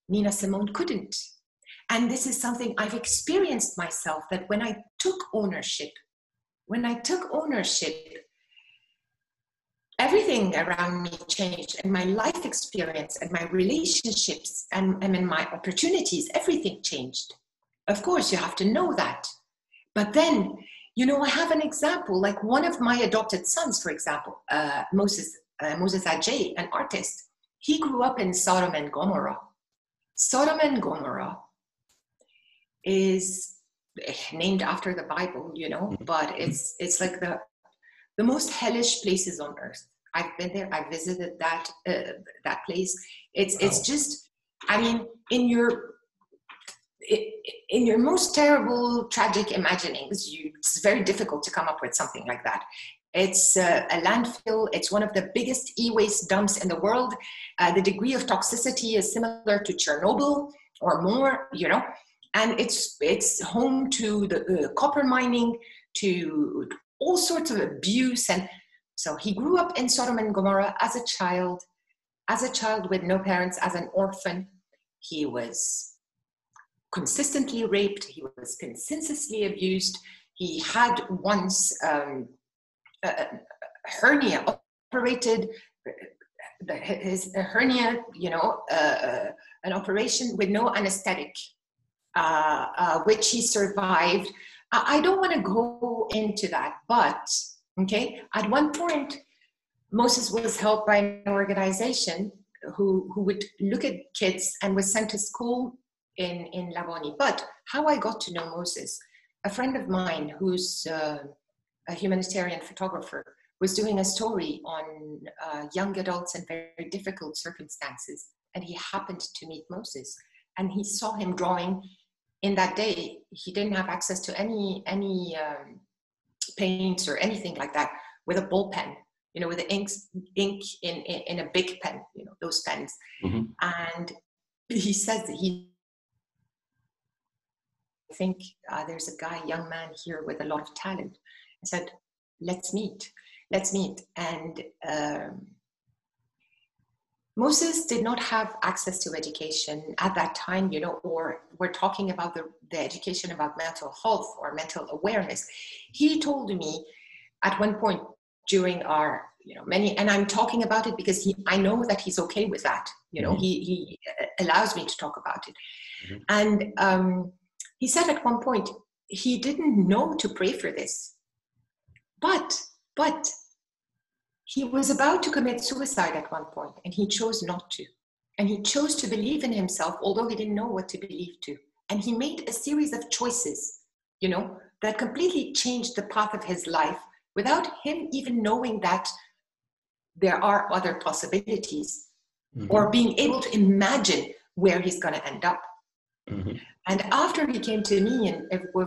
Nina Simone couldn't. And this is something I've experienced myself that when I took ownership, when I took ownership, everything around me changed and my life experience and my relationships and, and my opportunities, everything changed. Of course, you have to know that. But then, you know, I have an example, like one of my adopted sons, for example, uh, Moses, uh, Moses Ajay, an artist. He grew up in Sodom and Gomorrah. Sodom and Gomorrah is named after the Bible, you know, mm-hmm. but it's it's like the the most hellish places on earth. I've been there. I visited that uh, that place. It's wow. it's just. I mean, in your in your most terrible, tragic imaginings, you, it's very difficult to come up with something like that. It's uh, a landfill. It's one of the biggest e-waste dumps in the world. Uh, the degree of toxicity is similar to Chernobyl or more, you know. And it's it's home to the uh, copper mining, to all sorts of abuse. And so he grew up in Sodom and Gomorrah as a child, as a child with no parents, as an orphan. He was consistently raped, he was consistently abused. He had once um, a hernia operated, his hernia, you know, uh, an operation with no anesthetic, uh, uh, which he survived. I don't want to go into that, but okay, at one point, Moses was helped by an organization who, who would look at kids and was sent to school in, in Lavoni. But how I got to know Moses, a friend of mine who's uh, a humanitarian photographer was doing a story on uh, young adults in very difficult circumstances. And he happened to meet Moses and he saw him drawing in that day. He didn't have access to any, any um, paints or anything like that with a ball pen you know, with the ink, ink in, in, in, a big pen, you know, those pens. Mm-hmm. And he says that he I think uh, there's a guy, young man here with a lot of talent. I said, let's meet, let's meet. And um, Moses did not have access to education at that time, you know, or we're talking about the, the education about mental health or mental awareness. He told me at one point during our, you know, many, and I'm talking about it because he, I know that he's okay with that. You know, mm-hmm. he, he allows me to talk about it. Mm-hmm. And um, he said at one point he didn't know to pray for this. but, but he was about to commit suicide at one point and he chose not to. And he chose to believe in himself, although he didn't know what to believe to. And he made a series of choices, you know, that completely changed the path of his life without him even knowing that there are other possibilities mm-hmm. or being able to imagine where he's going to end up. Mm-hmm. And after he came to me, and we've,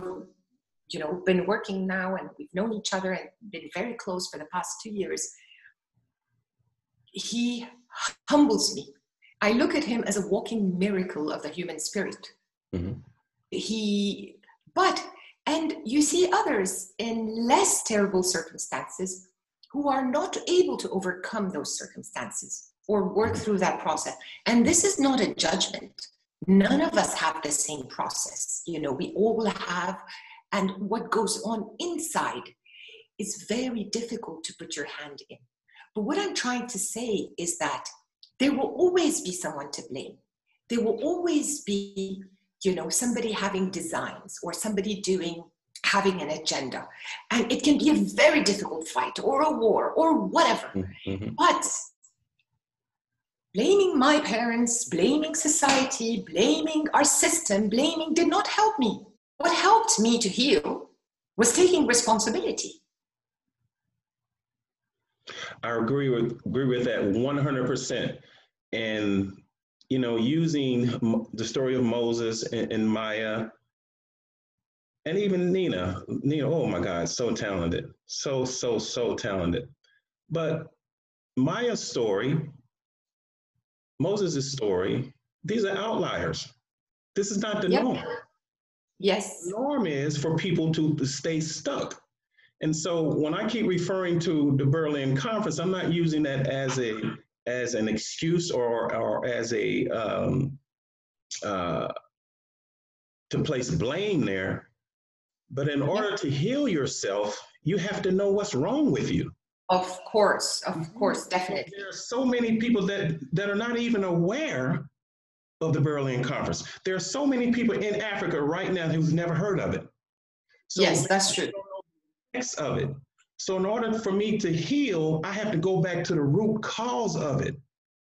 you know, been working now, and we've known each other and been very close for the past two years. He humbles me. I look at him as a walking miracle of the human spirit. Mm-hmm. He, but, and you see others in less terrible circumstances who are not able to overcome those circumstances or work mm-hmm. through that process. And this is not a judgment. None of us have the same process. You know, we all have, and what goes on inside is very difficult to put your hand in. But what I'm trying to say is that there will always be someone to blame. There will always be, you know, somebody having designs or somebody doing having an agenda. And it can be a very difficult fight or a war or whatever. Mm-hmm. But blaming my parents, blaming society, blaming our system, blaming did not help me. What helped me to heal was taking responsibility. I agree with agree with that 100%. And you know, using the story of Moses and, and Maya and even Nina. Nina, oh my God, so talented, so so so talented. But Maya's story, Moses' story, these are outliers. This is not the yep. norm. Yes. The norm is for people to, to stay stuck. And so when I keep referring to the Berlin conference, I'm not using that as a as an excuse or or as a um, uh, to place blame there. But in order to heal yourself, you have to know what's wrong with you. Of course, of mm-hmm. course, definitely. There are so many people that, that are not even aware of the Berlin Conference. There are so many people in Africa right now who've never heard of it. So yes, that's true. Of it. So in order for me to heal, I have to go back to the root cause of it,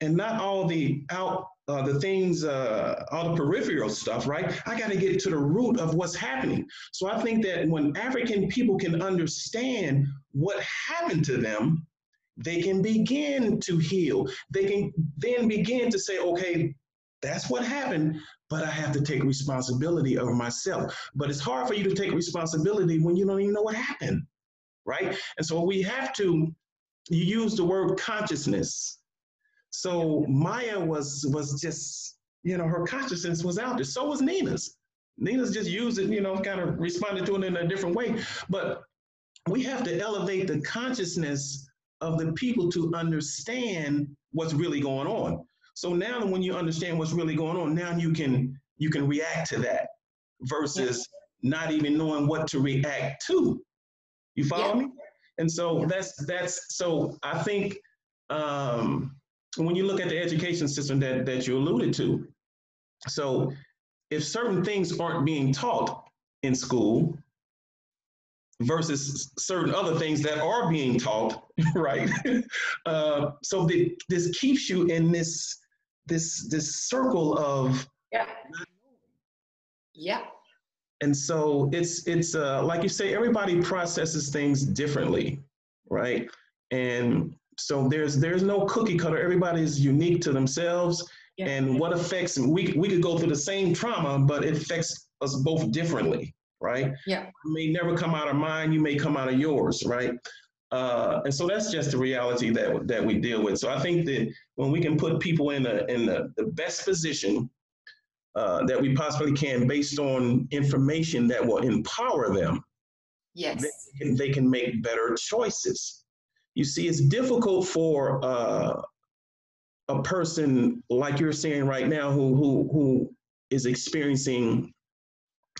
and not all the out uh, the things, uh, all the peripheral stuff, right? I got to get to the root of what's happening. So I think that when African people can understand what happened to them, they can begin to heal. They can then begin to say, okay, that's what happened, but I have to take responsibility over myself. But it's hard for you to take responsibility when you don't even know what happened, right? And so we have to you use the word consciousness so Maya was was just, you know, her consciousness was out there. So was Nina's. Nina's just used it, you know, kind of responded to it in a different way. But we have to elevate the consciousness of the people to understand what's really going on. So now when you understand what's really going on, now you can you can react to that versus yeah. not even knowing what to react to. You follow yeah. me? And so yeah. that's that's so I think um when you look at the education system that, that you alluded to, so if certain things aren't being taught in school versus certain other things that are being taught, *laughs* right? *laughs* uh, so the, this keeps you in this this this circle of yeah, yeah. And so it's it's uh, like you say, everybody processes things differently, right? And so there's there's no cookie cutter. Everybody is unique to themselves. Yeah. And what affects we we could go through the same trauma, but it affects us both differently, right? Yeah. You may never come out of mine, you may come out of yours, right? Uh, and so that's just the reality that that we deal with. So I think that when we can put people in the in the, the best position uh, that we possibly can, based on information that will empower them, yes, they can, they can make better choices. You see, it's difficult for uh, a person like you're saying right now who who who is experiencing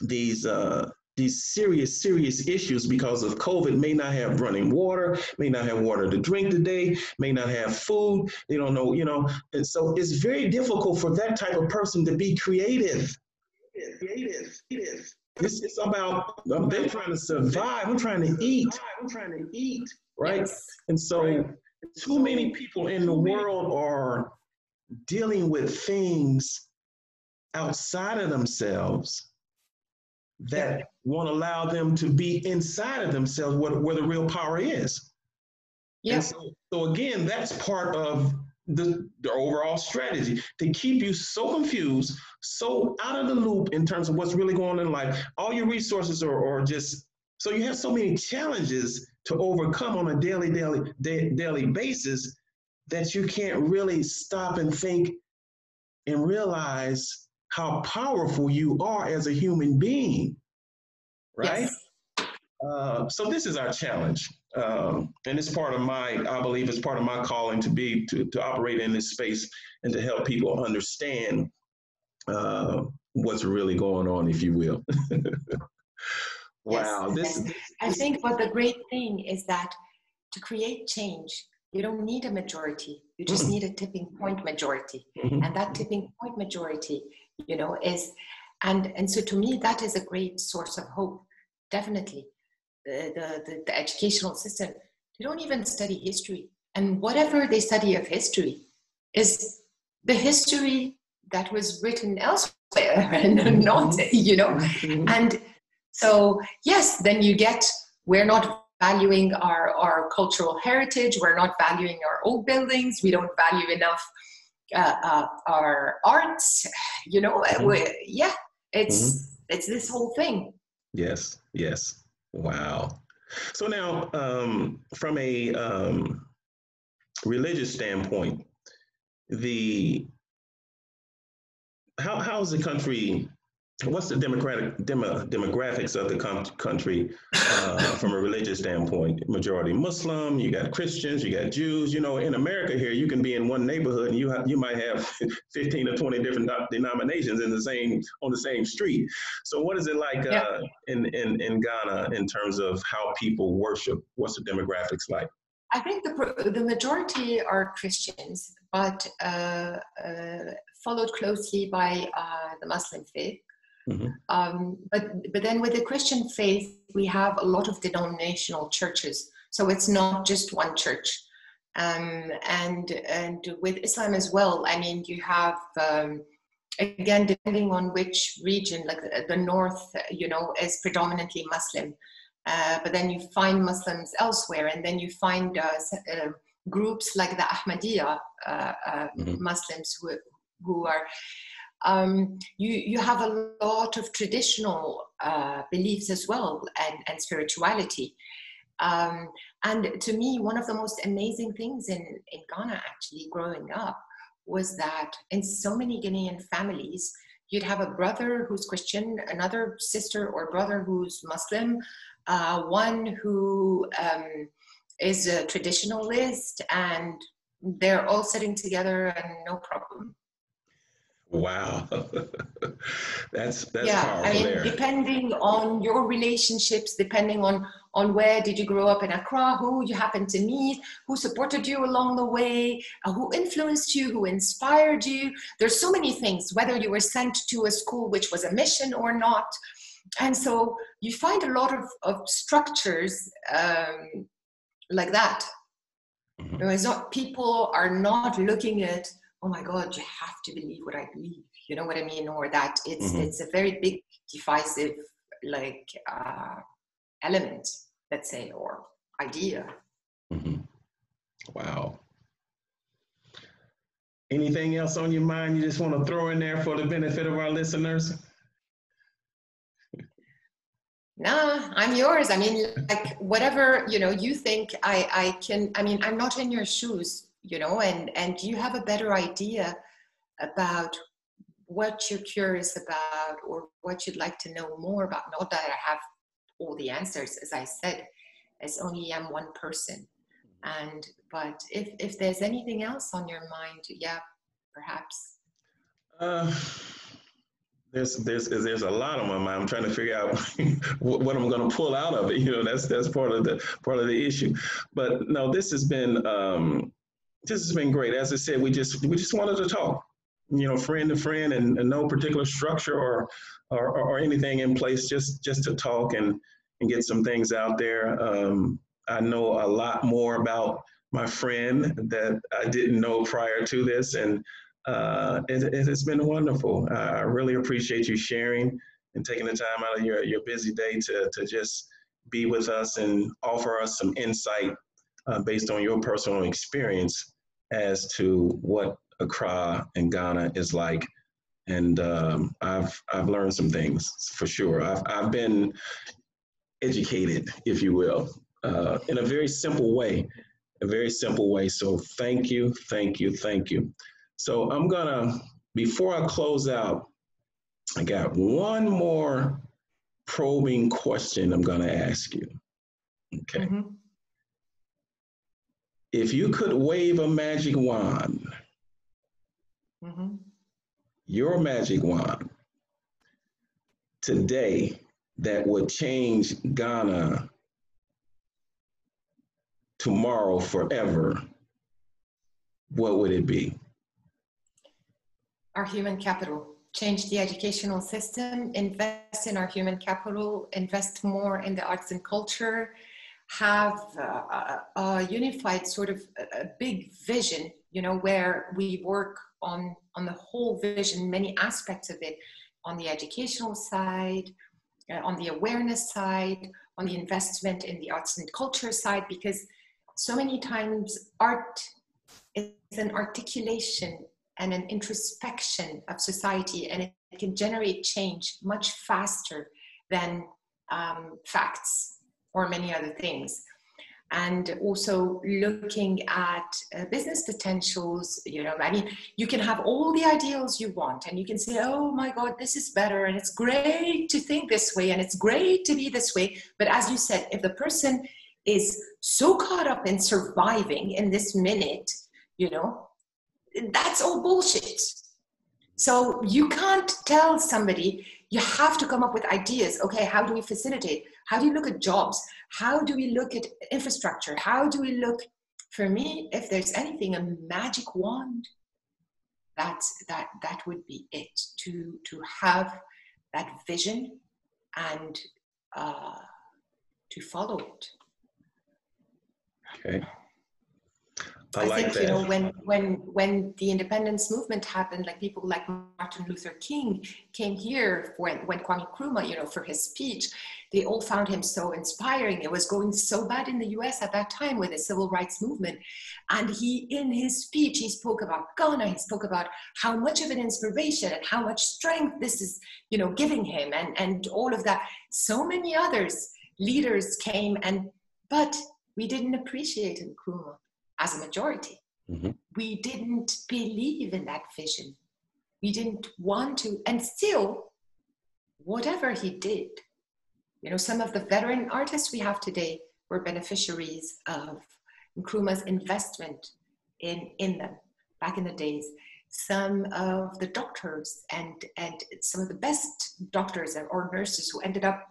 these uh, these serious serious issues because of COVID. May not have running water, may not have water to drink today, may not have food. They don't know, you know, and so it's very difficult for that type of person to be creative. Creative, creative. This is about they're trying to survive. We're trying to eat. We're trying to eat, right? Yes. And so, too many people in the world are dealing with things outside of themselves that won't allow them to be inside of themselves where, where the real power is. Yeah. So, so, again, that's part of the, the overall strategy to keep you so confused, so out of the loop in terms of what's really going on in life. All your resources are, are just so you have so many challenges to overcome on a daily, daily, da- daily basis that you can't really stop and think and realize how powerful you are as a human being, right? Yes. Uh, so this is our challenge, um, and it's part of my, I believe, it's part of my calling to be to to operate in this space and to help people understand uh, what's really going on, if you will. *laughs* wow, yes, this. I think, but the great thing is that to create change, you don't need a majority. You just mm-hmm. need a tipping point majority. Mm-hmm. And that tipping point majority, you know, is, and, and so to me, that is a great source of hope, definitely. The, the, the, the educational system, they don't even study history. And whatever they study of history is the history that was written elsewhere *laughs* and not, you know. Mm-hmm. And so, yes, then you get, we're not valuing our, our cultural heritage. We're not valuing our old buildings. We don't value enough uh, uh, our arts. *sighs* You know, mm-hmm. yeah, it's mm-hmm. it's this whole thing. Yes, yes. Wow. So now, um, from a um, religious standpoint, the how how is the country what's the democratic demo, demographics of the com- country uh, from a religious standpoint? Majority Muslim, you got Christians, you got Jews. You know, in America here, you can be in one neighborhood and you have, you might have *laughs* 15 or 20 different denominations in the same on the same street. So, what is it like yeah. uh, in, in in Ghana in terms of how people worship? What's the demographics like? I think the the majority are Christians, but uh, uh followed closely by uh, the Muslim faith. Mm-hmm. Um, but but then with the Christian faith, we have a lot of denominational churches, so it's not just one church. Um, and and with Islam as well, I mean, you have um, again depending on which region, like the, the north, you know, is predominantly Muslim, uh, but then you find Muslims elsewhere, and then you find uh, uh, groups like the Ahmadiyya uh, uh, mm-hmm. Muslims who who are um, you, you have a lot of traditional uh, beliefs as well and, and spirituality. Um, and to me, one of the most amazing things in, in Ghana actually growing up was that in so many Ghanaian families, you'd have a brother who's Christian, another sister or brother who's Muslim, uh, one who um, is a traditionalist, and they're all sitting together and no problem. Wow, *laughs* that's that's yeah. Powerful I mean, there. depending on your relationships, depending on on where did you grow up in Accra, who you happened to meet, who supported you along the way, uh, who influenced you, who inspired you. There's so many things. Whether you were sent to a school which was a mission or not, and so you find a lot of of structures um, like that. Mm-hmm. not people are not looking at oh my god you have to believe what i believe you know what i mean? Or that it's mm-hmm. it's a very big divisive like uh, element let's say or idea. Mm-hmm. wow. Anything else on your mind you just want to throw in there for the benefit of our listeners? Nah i'm yours. I mean like whatever you know you think i i can i mean i'm not in your shoes you know and and you have a better idea about what you're curious about or what you'd like to know more about not that i have all the answers as i said as only i'm one person and but if if there's anything else on your mind yeah perhaps uh there's there's there's a lot on my mind. I'm trying to figure out *laughs* what, what, I'm going to pull out of it. You know, that's that's part of the part of the issue. But no, this has been um, this has been great. As I said, we just we just wanted to talk. you know, friend to friend and, and no particular structure or, or, or anything in place, just, just to talk and, and get some things out there. Um, I know a lot more about my friend that I didn't know prior to this, and uh, it, it, has been wonderful. I really appreciate you sharing and taking the time out of your, your busy day to, to just be with us and offer us some insight uh, based on your personal experience as to what Accra and Ghana is like. And um, I've, I've learned some things for sure. I've, I've been educated, if you will, uh, in a very simple way, a very simple way. So thank you, thank you, thank you. So I'm gonna, before I close out, I got one more probing question I'm gonna ask you. Okay. Mm-hmm. If you could wave a magic wand, mm-hmm. your magic wand today that would change Ghana tomorrow forever, what would it be? Our human capital. Change the educational system, invest in our human capital, invest more in the arts and culture, have a, a unified sort of a, a big vision, you know, where we work on, on the whole vision, many aspects of it, on the educational side, uh, on the awareness side, on the investment in the arts and culture side, because so many times art is an articulation and an introspection of society and it can generate change much faster than um, facts or many other things and also looking at uh, business potentials you know i mean you can have all the ideals you want and you can say oh my god this is better and it's great to think this way and it's great to be this way but as you said if the person is so caught up in surviving in this minute, you know, that's all bullshit. So you can't tell somebody, you have to come up with ideas. Okay, how do we facilitate? How do you look at jobs? How do we look at infrastructure? How do we look? For me, if there's anything, a magic wand, that's that that would be it. To to have that vision and uh, to follow it. Okay. I, I like think that. you know when when when the independence movement happened, like people like Martin Luther King came here when when Kwame Nkrumah, you know, for his speech, they all found him so inspiring. It was going so bad in the U.S. at that time with the civil rights movement, and he in his speech he spoke about Ghana. He spoke about how much of an inspiration and how much strength this is, you know, giving him, and and all of that. So many others leaders came and but we didn't appreciate Nkrumah as a majority. Mm-hmm. We didn't believe in that vision. We didn't want to, and still, whatever he did, you know, some of the veteran artists we have today were beneficiaries of Nkrumah's investment in, in them back in the days. Some of the doctors and, and some of the best doctors or nurses who ended up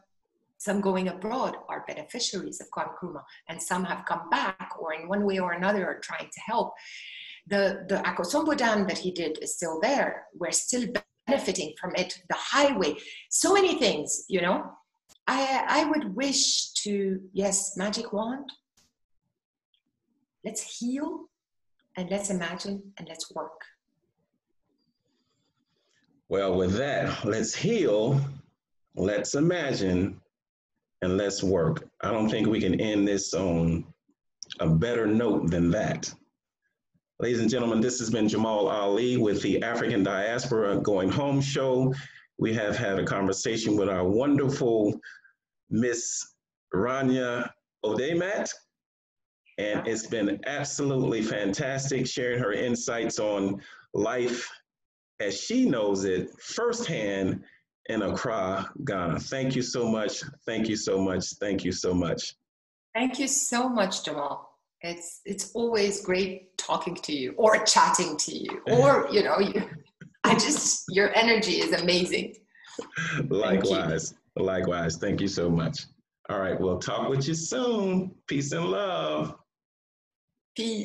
some going abroad are beneficiaries of Kwame Nkrumah, and some have come back or in one way or another are trying to help. The, the Akosombo Dam that he did is still there. We're still benefiting from it, the highway, so many things, you know. I, I would wish to, yes, magic wand. Let's heal and let's imagine and let's work. Well, with that, let's heal, let's imagine, and let's work. I don't think we can end this on a better note than that. Ladies and gentlemen, this has been Jamal Ali with the African Diaspora Going Home show. We have had a conversation with our wonderful Miss Rania Odemat, and it's been absolutely fantastic sharing her insights on life as she knows it firsthand in Accra, Ghana. Thank you so much. Thank you so much. Thank you so much. Thank you so much, Jamal. It's it's always great talking to you or chatting to you *laughs* or you know you, I just your energy is amazing. Likewise. Likewise. Thank you so much. All right, we'll talk with you soon. Peace and love. Peace.